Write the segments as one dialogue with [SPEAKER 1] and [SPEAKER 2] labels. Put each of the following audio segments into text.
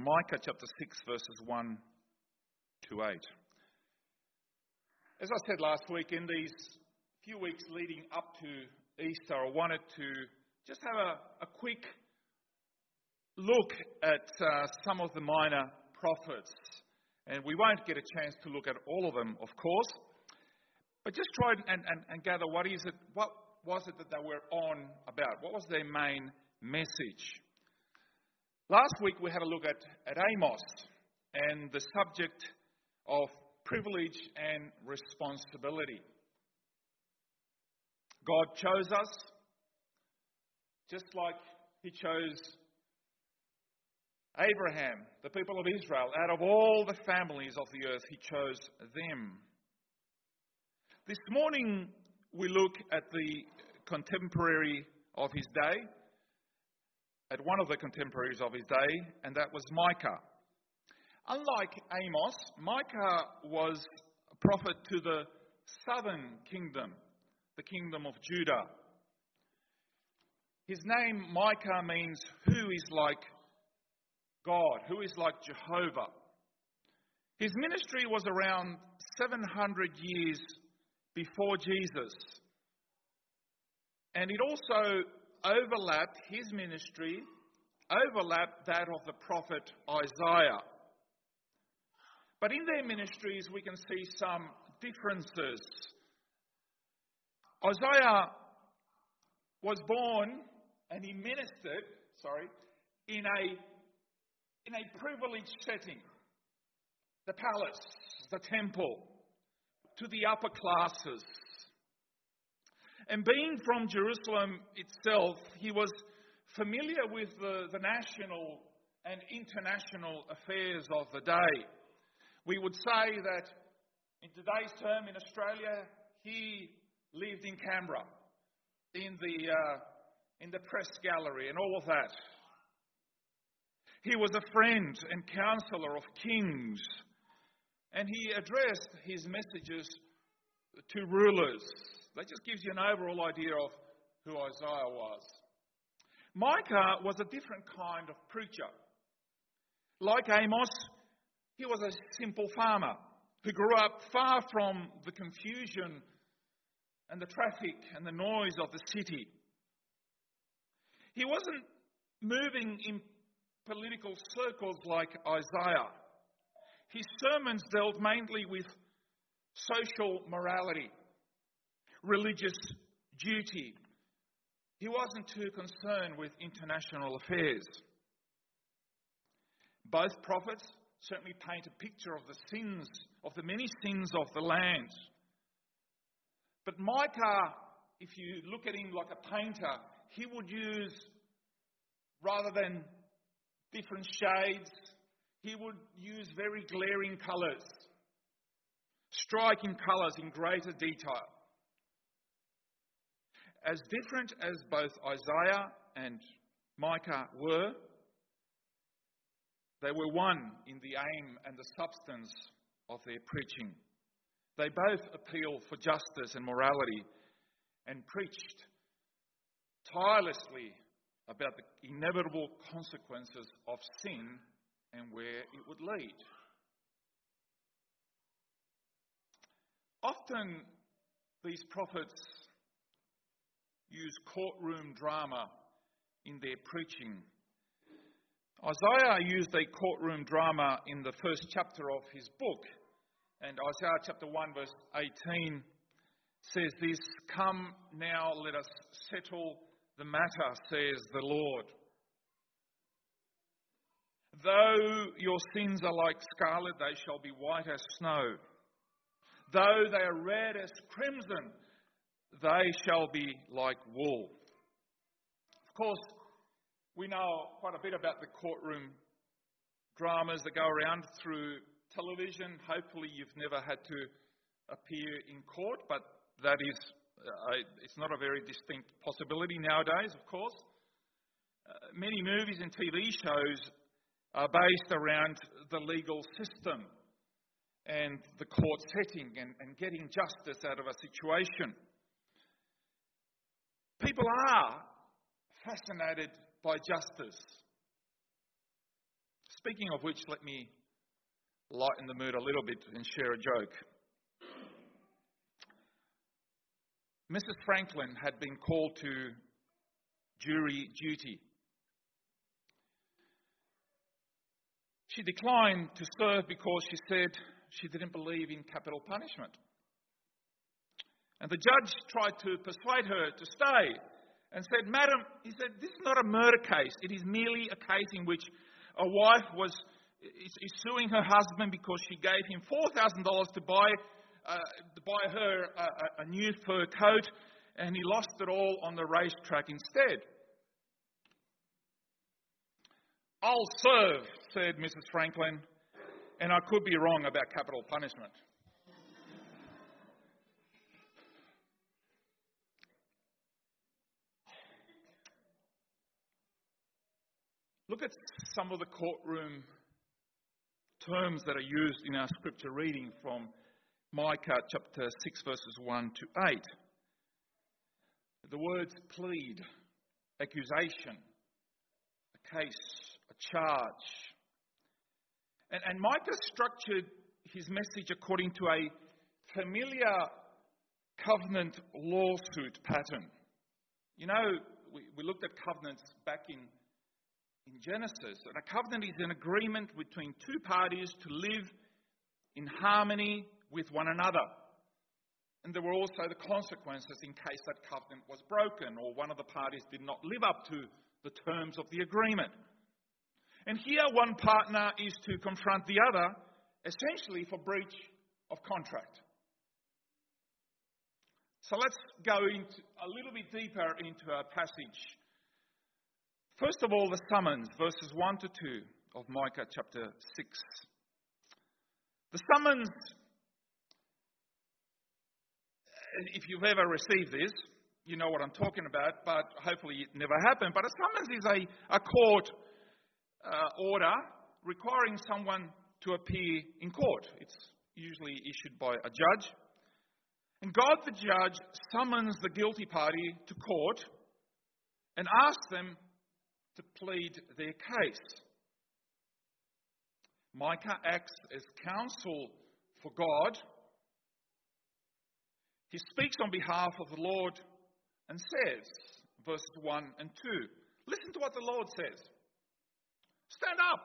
[SPEAKER 1] from Micah chapter 6, verses 1 to 8. As I said last week, in these few weeks leading up to Easter, I wanted to just have a, a quick look at uh, some of the minor prophets. And we won't get a chance to look at all of them, of course. But just try and, and, and gather what is it, what was it that they were on about? What was their main message? Last week we had a look at, at Amos and the subject of privilege and responsibility. God chose us just like He chose Abraham, the people of Israel. Out of all the families of the earth, He chose them. This morning we look at the contemporary of his day, at one of the contemporaries of his day, and that was Micah. Unlike Amos, Micah was a prophet to the southern kingdom, the kingdom of Judah. His name, Micah, means who is like God, who is like Jehovah. His ministry was around 700 years before Jesus. And it also overlapped his ministry, overlapped that of the prophet Isaiah. But in their ministries, we can see some differences. Isaiah was born and he ministered, sorry, in a, in a privileged setting the palace, the temple, to the upper classes. And being from Jerusalem itself, he was familiar with the, the national and international affairs of the day. We would say that in today's term in Australia, he lived in Canberra, in the, uh, in the press gallery, and all of that. He was a friend and counselor of kings, and he addressed his messages to rulers. That just gives you an overall idea of who Isaiah was. Micah was a different kind of preacher. Like Amos, he was a simple farmer who grew up far from the confusion and the traffic and the noise of the city. He wasn't moving in political circles like Isaiah. His sermons dealt mainly with social morality, religious duty. He wasn't too concerned with international affairs. Both prophets certainly paint a picture of the sins, of the many sins of the land. But Micah, if you look at him like a painter, he would use, rather than different shades, he would use very glaring colours striking colours in greater detail. As different as both Isaiah and Micah were, they were one in the aim and the substance of their preaching. They both appealed for justice and morality and preached tirelessly about the inevitable consequences of sin and where it would lead. Often these prophets use courtroom drama in their preaching. Isaiah used a courtroom drama in the first chapter of his book, and Isaiah chapter 1, verse 18 says this Come now, let us settle the matter, says the Lord. Though your sins are like scarlet, they shall be white as snow. Though they are red as crimson, they shall be like wool. Of course, we know quite a bit about the courtroom dramas that go around through television. Hopefully, you've never had to appear in court, but that is, uh, it's not a very distinct possibility nowadays, of course. Uh, many movies and TV shows are based around the legal system and the court setting and, and getting justice out of a situation. People are fascinated by justice, Speaking of which, let me lighten the mood a little bit and share a joke. Mrs. Franklin had been called to jury duty. She declined to serve because she said she didn't believe in capital punishment. And the judge tried to persuade her to stay and said, Madam, he said, this is not a murder case. It is merely a case in which a wife was is, is suing her husband because she gave him $4,000 to buy, uh, to buy her a, a new fur coat and he lost it all on the racetrack instead. I'll serve, said Mrs. Franklin, and I could be wrong about capital punishment. Look at some of the courtroom terms that are used in our scripture reading from Micah chapter 6, verses 1 to 8. The words plead, accusation, a case, a charge. And, and Micah structured his message according to a familiar covenant lawsuit pattern. You know, we, we looked at covenants back in in Genesis. And a covenant is an agreement between two parties to live in harmony with one another. And there were also the consequences in case that covenant was broken or one of the parties did not live up to the terms of the agreement. And here, one partner is to confront the other, essentially for breach of contract. So let's go into a little bit deeper into our passage First of all, the summons, verses 1 to 2 of Micah chapter 6. The summons, if you've ever received this, you know what I'm talking about, but hopefully it never happened. But a summons is a, a court uh, order requiring someone to appear in court. It's usually issued by a judge. And God the judge summons the guilty party to court and asks them to plead their case. Micah acts as counsel for God. He speaks on behalf of the Lord and says, verses 1 and 2, listen to what the Lord says. Stand up,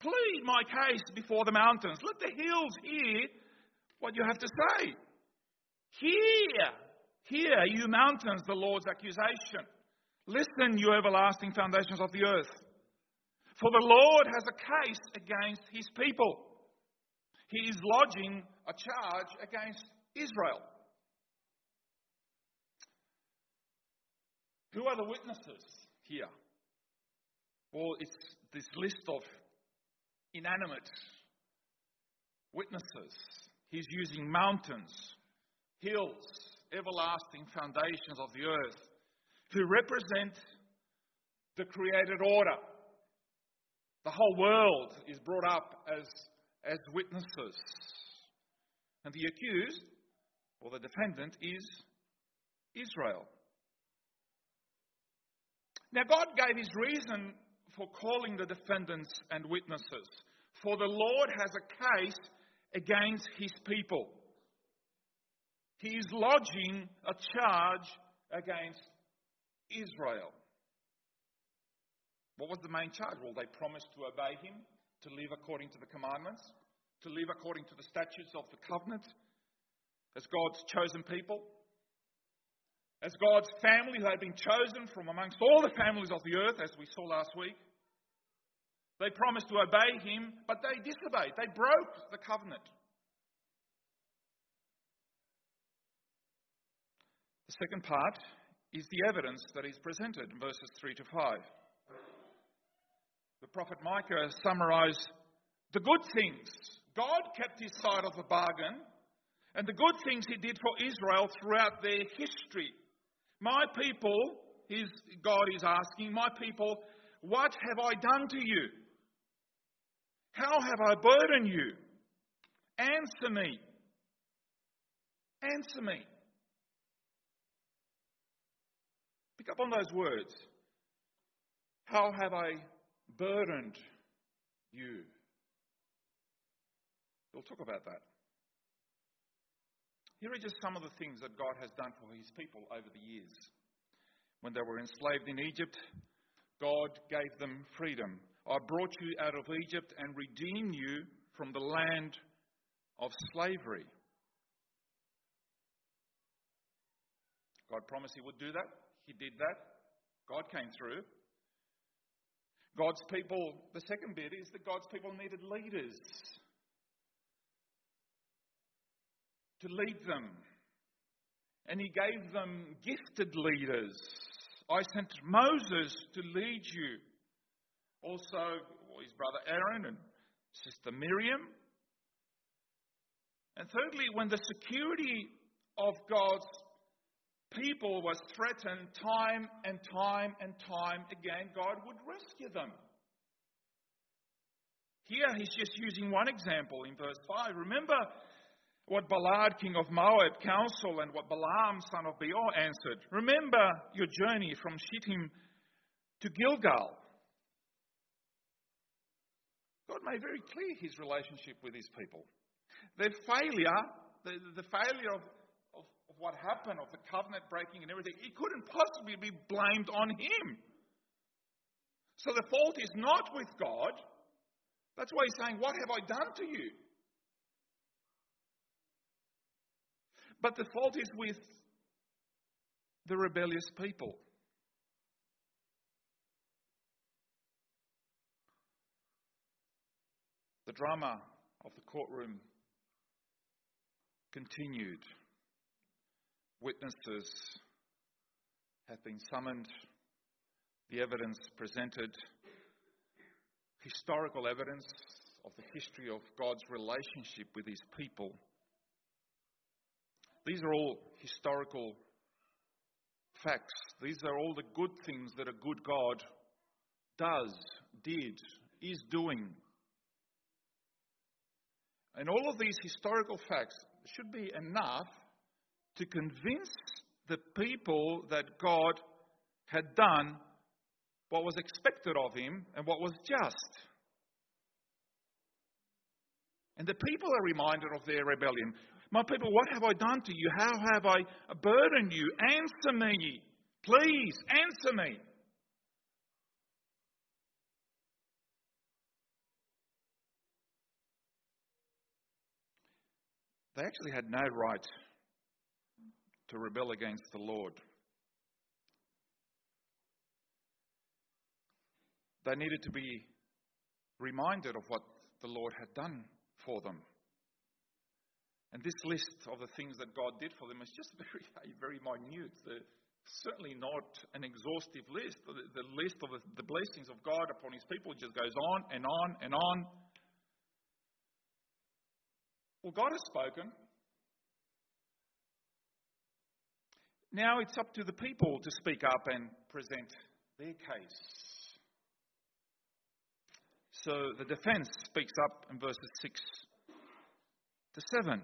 [SPEAKER 1] plead my case before the mountains. Let the hills hear what you have to say. Hear, hear, you mountains, the Lord's accusation. Listen, you everlasting foundations of the earth. For the Lord has a case against his people. He is lodging a charge against Israel. Who are the witnesses here? Well, it's this list of inanimate witnesses. He's using mountains, hills, everlasting foundations of the earth to represent the created order. The whole world is brought up as, as witnesses. And the accused, or the defendant, is Israel. Now, God gave his reason for calling the defendants and witnesses. For the Lord has a case against his people. He is lodging a charge against Israel. What was the main charge? Well, they promised to obey him, to live according to the commandments, to live according to the statutes of the covenant, as God's chosen people, as God's family who had been chosen from amongst all the families of the earth, as we saw last week. They promised to obey him, but they disobeyed. They broke the covenant. The second part is the evidence that is presented in verses 3 to 5. The prophet Micah summarized the good things. God kept his side of the bargain and the good things he did for Israel throughout their history. My people, his, God is asking, my people, what have I done to you? How have I burdened you? Answer me. Answer me. Pick up on those words. How have I burdened you. We'll talk about that. Here are just some of the things that God has done for his people over the years. When they were enslaved in Egypt, God gave them freedom. I brought you out of Egypt and redeemed you from the land of slavery. God promised He would do that. He did that. God came through. God's people, the second bit is that God's people needed leaders to lead them. And He gave them gifted leaders. I sent Moses to lead you. Also, his brother Aaron and sister Miriam. And thirdly, when the security of God's people was threatened time and time and time again, God would rescue them. Here he's just using one example in verse 5. Remember what Balak, king of Moab, counseled and what Balaam, son of Beor, answered. Remember your journey from Shittim to Gilgal. God made very clear his relationship with his people. Their failure, the, the failure of what happened, of the covenant breaking and everything, it couldn't possibly be blamed on him. So the fault is not with God. That's why he's saying, What have I done to you? But the fault is with the rebellious people. The drama of the courtroom continued. Witnesses have been summoned, the evidence presented, historical evidence of the history of God's relationship with his people. These are all historical facts. These are all the good things that a good God does, did, is doing. And all of these historical facts should be enough to convince the people that God had done what was expected of him and what was just. And the people are reminded of their rebellion. My people, what have I done to you? How have I burdened you? Answer me. Please, answer me. They actually had no right to rebel against the Lord. They needed to be reminded of what the Lord had done for them. And this list of the things that God did for them is just very, very minute. Certainly not an exhaustive list. The, the list of the, the blessings of God upon His people just goes on and on and on. Well, God has spoken. Now it's up to the people to speak up and present their case. So the defense speaks up in verses 6 to 7.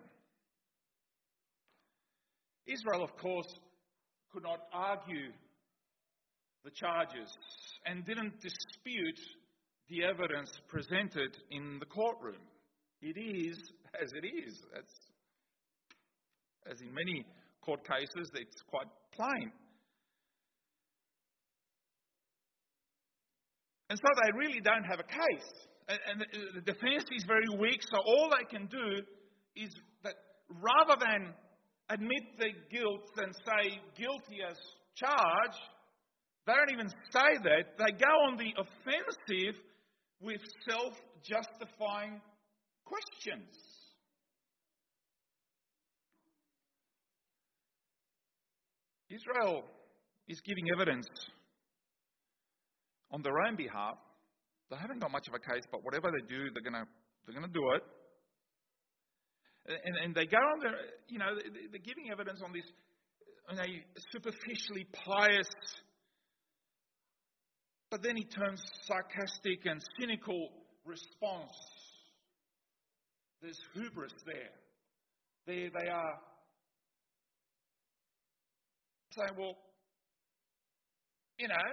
[SPEAKER 1] Israel, of course, could not argue the charges and didn't dispute the evidence presented in the courtroom. It is as it is. That's, as in many court cases, it's quite plain. And so they really don't have a case. And, the defense is very weak, so all they can do is that rather than admit their guilt and say guilty as charged, they don't even say that. They go on the offensive with self justifying questions. Israel is giving evidence on their own behalf. They haven't got much of a case, but whatever they do, they're going to they're going to do it. And, and they go on there, you know, they're giving evidence on this on a superficially pious, but then he turns sarcastic and cynical response. There's hubris there. There they are say, well, you know,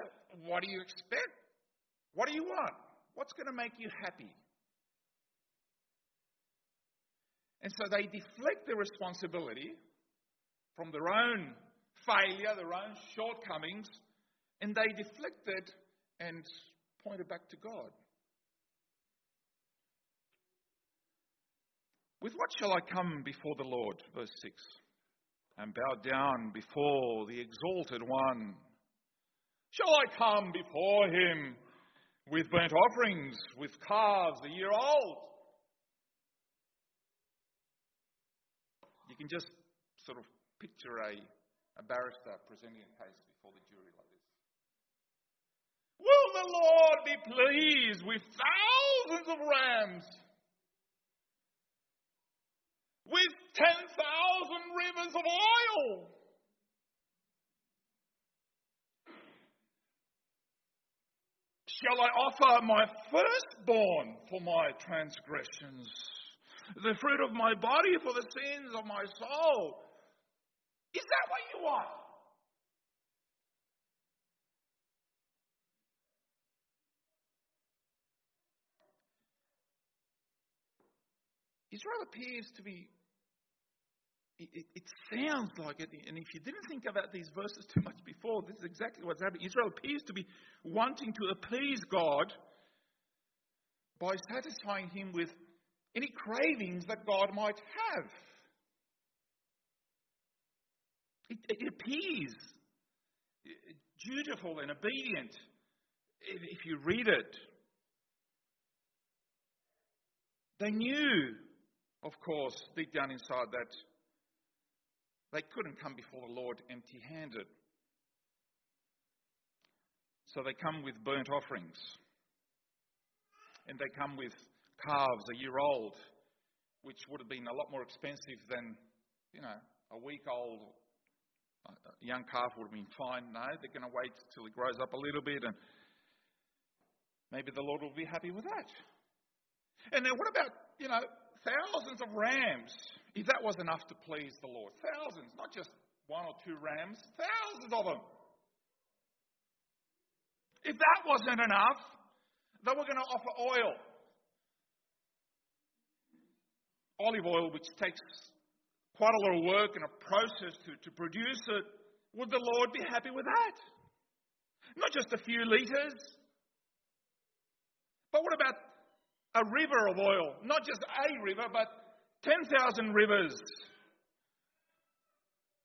[SPEAKER 1] what do you expect? What do you want? What's going to make you happy? And so they deflect the responsibility from their own failure, their own shortcomings, and they deflect it and point it back to God. With what shall I come before the Lord? Verse 6. And bow down before the exalted one. Shall I come before him with burnt offerings, with calves a year old? You can just sort of picture a, a barrister presenting a case before the jury like this. Will the Lord be pleased with thousands of rams? With 10,000 rivers of oil? Shall I offer my firstborn for my transgressions, the fruit of my body for the sins of my soul? Is that what you want? Israel appears to be it, it, sounds like it, and if you didn't think about these verses too much before, this is exactly what's happening. Israel appears to be wanting to appease God by satisfying Him with any cravings that God might have. It, it appears dutiful and obedient if, if you read it. They knew, of course, deep down inside that they couldn't come before the Lord empty handed. So they come with burnt offerings. And they come with calves a year old, which would have been a lot more expensive than, you know, a week old a young calf would have been fine. No, they're going to wait till it grows up a little bit and maybe the Lord will be happy with that. And then what about, you know, thousands of rams? If that was enough to please the Lord, thousands, not just one or two rams, thousands of them. If that wasn't enough, they were going to offer oil. Olive oil, which takes quite a lot of work and a process to, to produce it. Would the Lord be happy with that? Not just a few litres. But what about a river of oil? Not just a river, but 10,000 rivers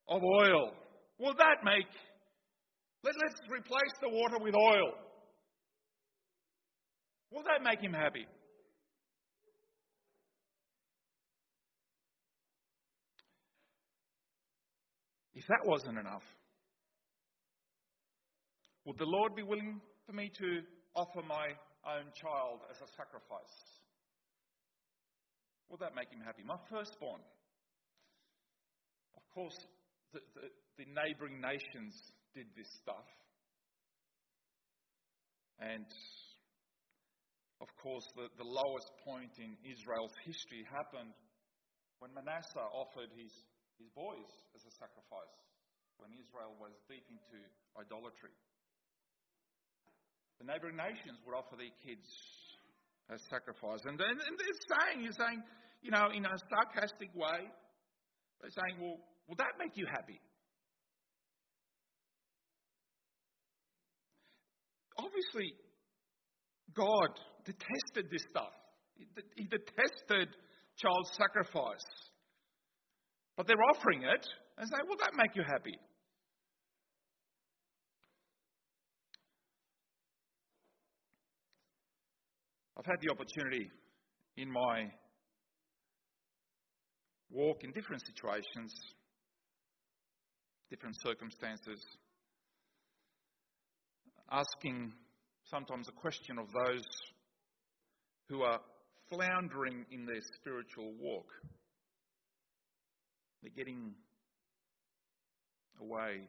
[SPEAKER 1] of oil. Will that make, let, let's replace the water with oil. Will that make him happy? If that wasn't enough, would the Lord be willing for me to offer my own child as a sacrifice? Would that make him happy? My firstborn. Of course, the, the, the neighboring nations did this stuff. And of course, the, the lowest point in Israel's history happened when Manasseh offered his, his boys as a sacrifice, when Israel was deep into idolatry. The neighboring nations would offer their kids as sacrifice. And, and, and they're saying, you're saying, you know, in a sarcastic way, they're saying, well, will that make you happy? Obviously, God detested this stuff. He detested child sacrifice. But they're offering it and say, will that make you happy? I've had the opportunity in my walk in different situations, different circumstances, asking sometimes a question of those who are floundering in their spiritual walk. They're getting away.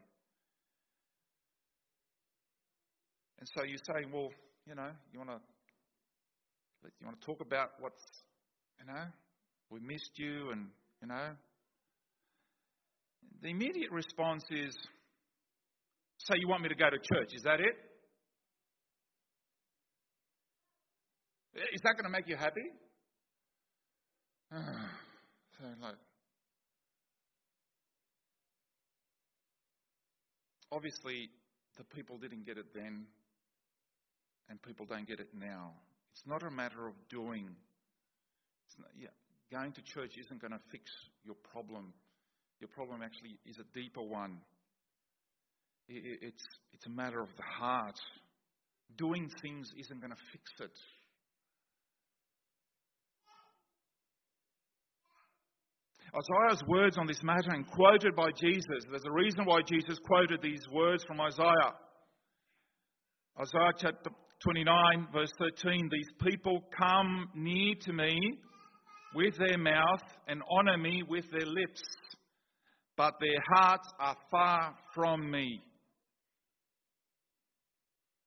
[SPEAKER 1] And so you're saying, well, you know, you want to you want to talk about what's, you know, we missed you and, you know. The immediate response is, so you want me to go to church, is that it? Is that going to make you happy? So, like, obviously, the people didn't get it then, and people don't get it now. It's not a matter of doing. Not, yeah, going to church isn't going to fix your problem. Your problem actually is a deeper one. It's, it's a matter of the heart. Doing things isn't going to fix it. Isaiah's words on this matter and quoted by Jesus. There's a reason why Jesus quoted these words from Isaiah. Isaiah chapter 29, verse 13 These people come near to me with their mouth and honor me with their lips, but their hearts are far from me.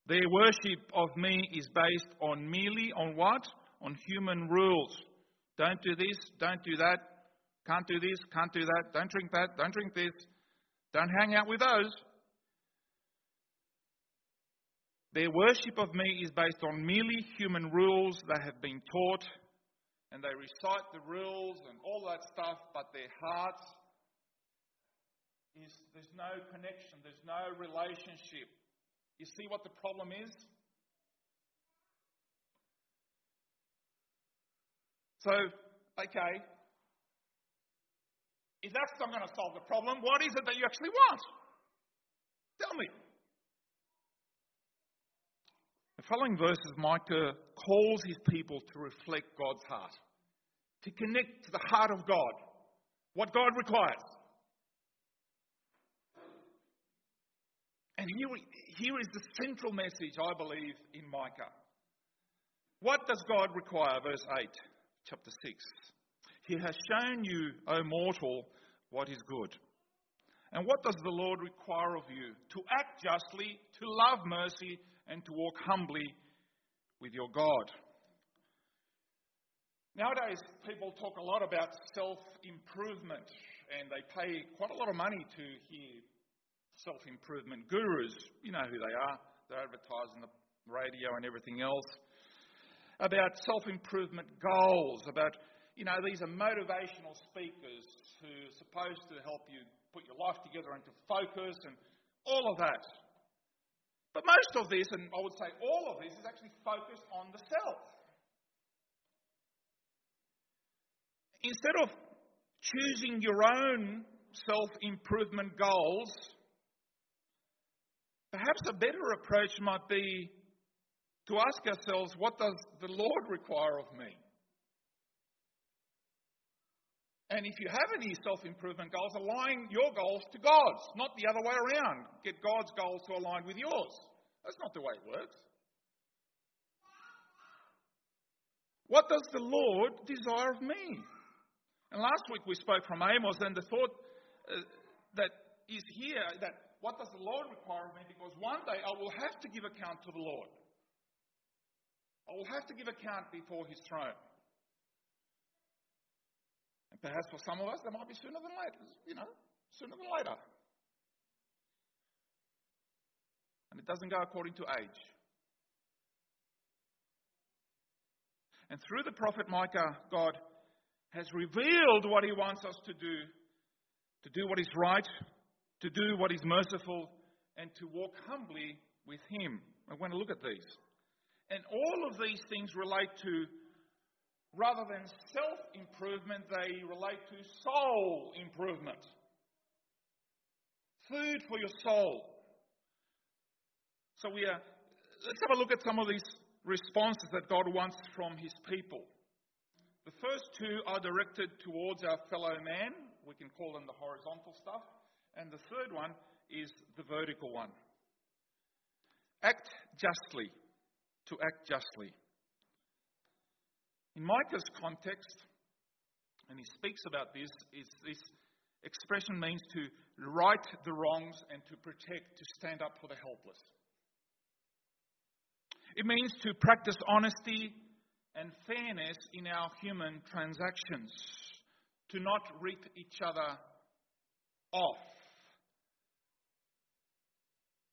[SPEAKER 1] Their worship of me is based on merely on what? On human rules. Don't do this, don't do that, can't do this, can't do that, don't drink that, don't drink this, don't hang out with those. Their worship of me is based on merely human rules they have been taught, and they recite the rules and all that stuff, but their hearts is there's no connection, there's no relationship. You see what the problem is? So, okay, if that's not going to solve the problem, what is it that you actually want? Tell me. The following verses, Micah calls his people to reflect God's heart, to connect to the heart of God, what God requires. And here, here is the central message, I believe, in Micah. What does God require? Verse 8, chapter 6. He has shown you, O mortal, what is good. And what does the Lord require of you? To act justly, to love mercy, and to walk humbly with your God. Nowadays, people talk a lot about self improvement, and they pay quite a lot of money to hear self improvement gurus. You know who they are, they're advertising the radio and everything else. About self improvement goals, about you know, these are motivational speakers who are supposed to help you put your life together into focus and all of that. But most of this, and I would say all of this, is actually focused on the self. Instead of choosing your own self improvement goals, perhaps a better approach might be to ask ourselves what does the Lord require of me? And if you have any self improvement goals, align your goals to God's, not the other way around. Get God's goals to align with yours. That's not the way it works. What does the Lord desire of me? And last week we spoke from Amos, and the thought uh, that is here that what does the Lord require of me? Because one day I will have to give account to the Lord. I will have to give account before his throne. Perhaps for some of us, that might be sooner than later, you know, sooner than later. And it doesn't go according to age. And through the prophet Micah, God has revealed what he wants us to do to do what is right, to do what is merciful, and to walk humbly with him. I want to look at these. And all of these things relate to rather than self improvement, they relate to soul improvement. Food for your soul. So we are, let's have a look at some of these responses that God wants from his people. The first two are directed towards our fellow man. We can call them the horizontal stuff. And the third one is the vertical one. Act justly. To act justly. In Micah's context, and he speaks about this, is this expression means to right the wrongs and to protect, to stand up for the helpless. It means to practice honesty and fairness in our human transactions, to not rip each other off.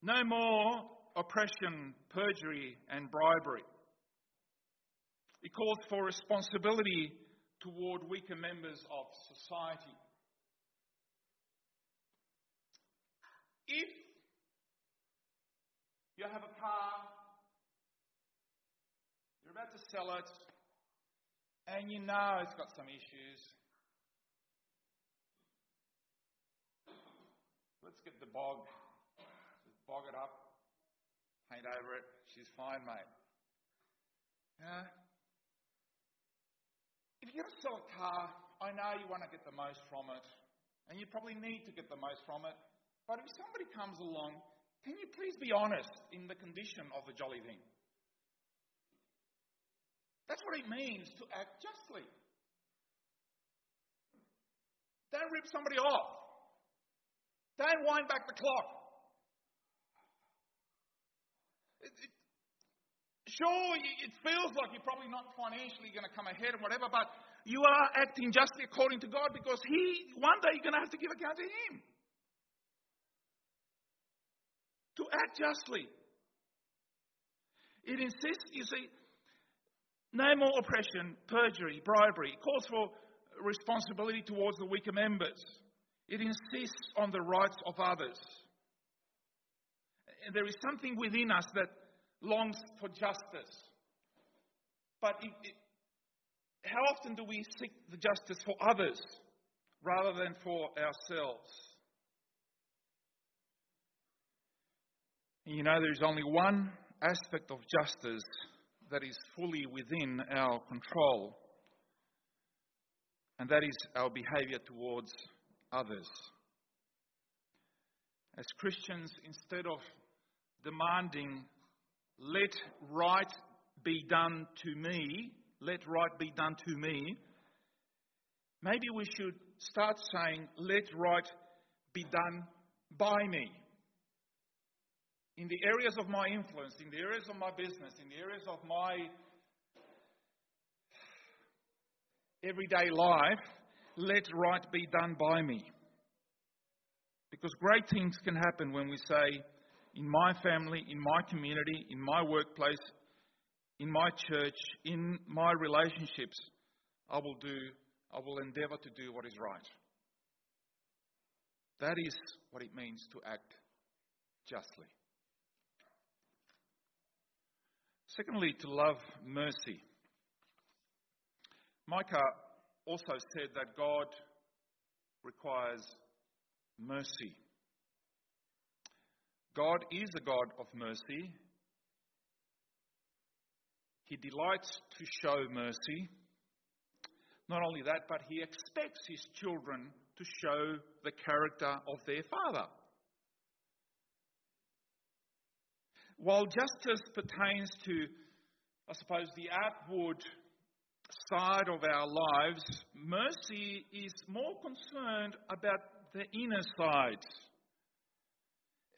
[SPEAKER 1] No more oppression, perjury, and bribery. It calls for responsibility toward weaker members of society. If you have a car, you're about to sell it, and you know it's got some issues. Let's get the bog. Just bog it up, paint over it. She's fine, mate. Yeah. If you're going to sell a car, I know you want to get the most from it, and you probably need to get the most from it. But if somebody comes along, can you please be honest in the condition of the jolly thing? That's what it means to act justly. Don't rip somebody off. Don't wind back the clock. It, it, sure, it feels like you're probably not financially going to come ahead and whatever, but you are acting justly according to God because He, one day, you're going to have to give account to Him. To act justly. It insists, you see, no more oppression, perjury, bribery. It calls for responsibility towards the weaker members. It insists on the rights of others. And there is something within us that longs for justice. But it, it, how often do we seek the justice for others rather than for ourselves? You know, there is only one aspect of justice that is fully within our control, and that is our behavior towards others. As Christians, instead of demanding, let right be done to me, let right be done to me, maybe we should start saying, let right be done by me. In the areas of my influence, in the areas of my business, in the areas of my everyday life, let right be done by me. Because great things can happen when we say, in my family, in my community, in my workplace, in my church, in my relationships, I will do, I will endeavor to do what is right. That is what it means to act justly. Secondly, to love mercy. Micah also said that God requires mercy. God is a God of mercy. He delights to show mercy. Not only that, but he expects his children to show the character of their father. While justice pertains to, I suppose, the outward side of our lives, mercy is more concerned about the inner side.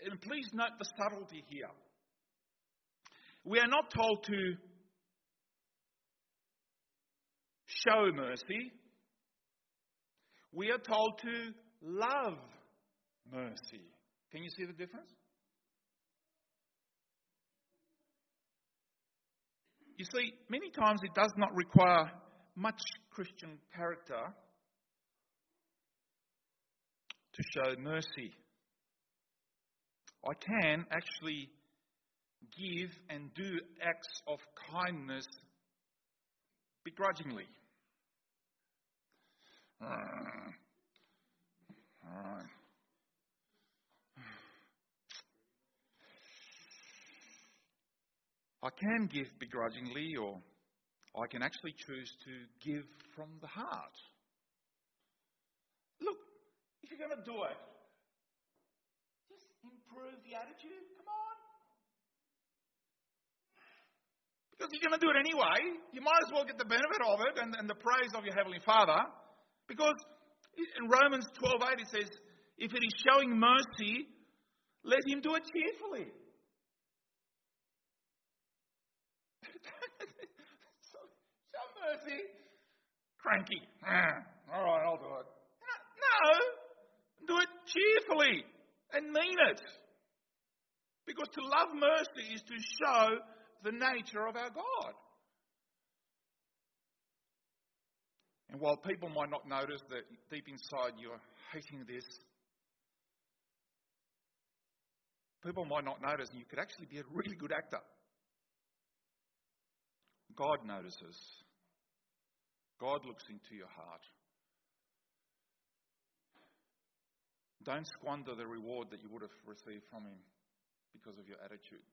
[SPEAKER 1] And please note the subtlety here. We are not told to show mercy, we are told to love mercy. Can you see the difference? You see, many times it does not require much Christian character to show mercy. I can actually give and do acts of kindness begrudgingly. I can give begrudgingly, or I can actually choose to give from the heart. Look, if you're going to do it, improve the attitude. Come on. Because you're going to do it anyway. You might as well get the benefit of it and, and the praise of your Heavenly Father. Because in Romans 12:8 it says, if it is showing mercy, let him do it cheerfully. Show mercy. Cranky. Ah, all right, I'll do it. No, do it cheerfully and mean it. Because to love mercy is to show the nature of our God. And while people might not notice that deep inside you're hating this, people might not notice, and you could actually be a really good actor. God notices. God looks into your heart. Don't squander the reward that you would have received from Him because of your attitude.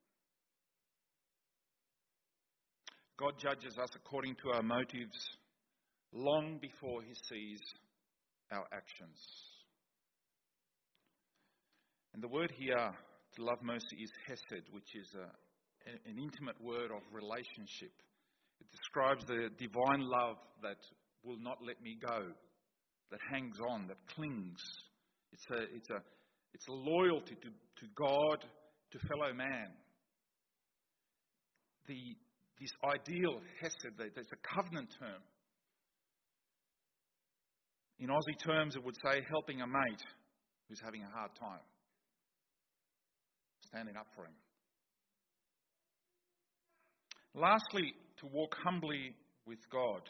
[SPEAKER 1] God judges us according to our motives long before He sees our actions. And the word here to love mercy is hesed, which is a, an intimate word of relationship. It describes the divine love that will not let me go, that hangs on, that clings. It's a, it's a, it's a loyalty to, to God, to fellow man. The, this ideal of hesed, there's a covenant term. In Aussie terms, it would say helping a mate who's having a hard time, standing up for him. Lastly, to walk humbly with God.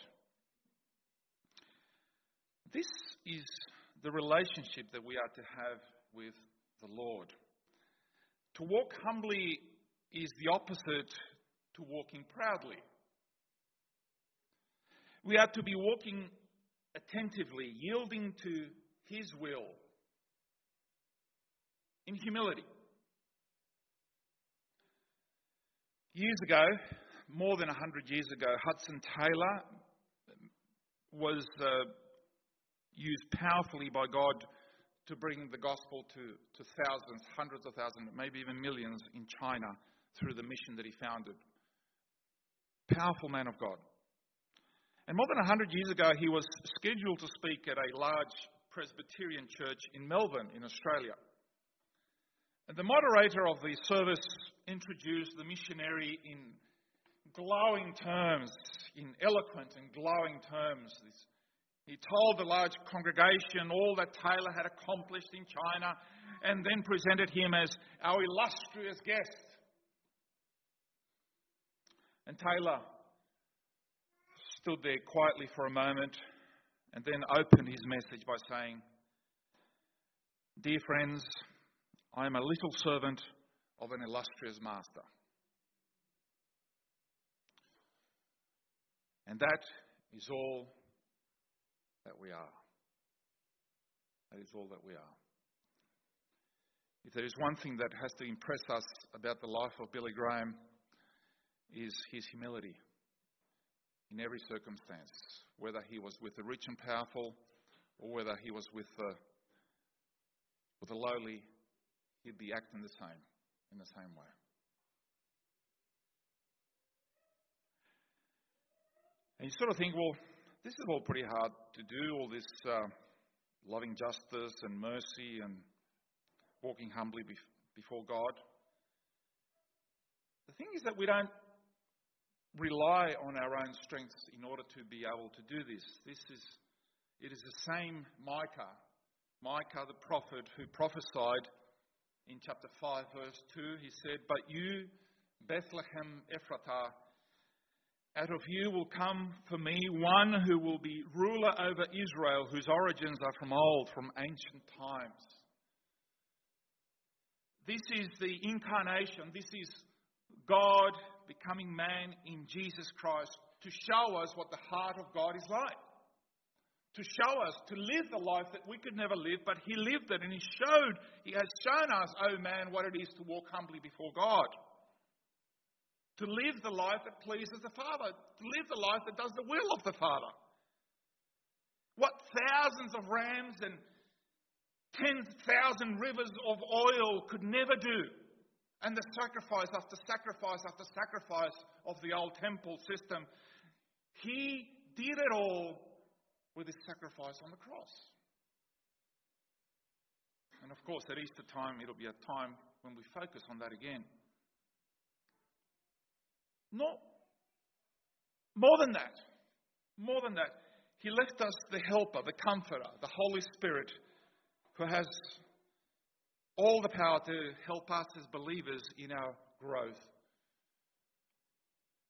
[SPEAKER 1] This is the relationship that we are to have with the Lord. To walk humbly is the opposite to walking proudly. We are to be walking attentively, yielding to His will in humility. Years ago, more than 100 years ago, Hudson Taylor was uh, used powerfully by God to bring the gospel to, to thousands, hundreds of thousands, maybe even millions in China through the mission that he founded. Powerful man of God. And more than 100 years ago, he was scheduled to speak at a large Presbyterian church in Melbourne, in Australia. And the moderator of the service introduced the missionary in glowing terms, in eloquent and glowing terms. He told the large congregation all that Taylor had accomplished in China and then presented him as our illustrious guest. And Taylor stood there quietly for a moment and then opened his message by saying, Dear friends, I am a little servant of an illustrious master. And that is all that we are. That is all that we are. If there is one thing that has to impress us about the life of Billy Graham, is his humility in every circumstance, whether he was with the rich and powerful or whether he was with the, with the lowly, he'd be acting the same, in the same way. And you sort of think, well, this is all pretty hard to do, all this uh, loving justice and mercy and walking humbly before God. The thing is that we don't rely on our own strengths in order to be able to do this. This is, it is the same Micah, Micah the prophet, who prophesied in chapter 5, verse 2. He said, But you, Bethlehem Ephratah, out of you will come for me one who will be ruler over Israel, whose origins are from old, from ancient times. This is the incarnation. This is God becoming man in Jesus Christ to show us what the heart of God is like. To show us, to live the life that we could never live, but He lived it and He showed, He has shown us, oh man, what it is to walk humbly before God to live the life that pleases the Father, to live the life that does the will of the Father. What thousands of rams and 10,000 rivers of oil could never do. And the sacrifice after sacrifice after sacrifice of the old temple system, he did it all with his sacrifice on the cross. And of course, at Easter time, it'll be a time when we focus on that again. No. More than that. More than that. He left us the helper, the comforter, the Holy Spirit, who has all the power to help us as believers in our growth.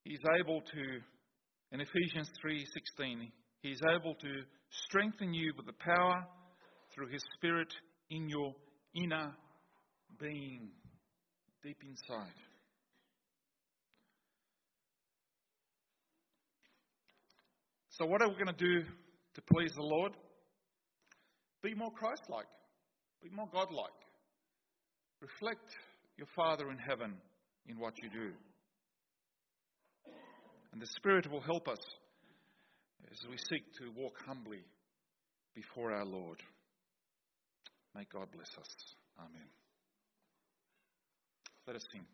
[SPEAKER 1] He's able to, in Ephesians 3:16, he's able to strengthen you with the power through His Spirit in your inner being, deep inside. So, what are we going to do to please the Lord? Be more Christ like, be more God like. Reflect your Father in heaven in what you do. And the Spirit will help us as we seek to walk humbly before our Lord. May God bless us. Amen. Let us sing.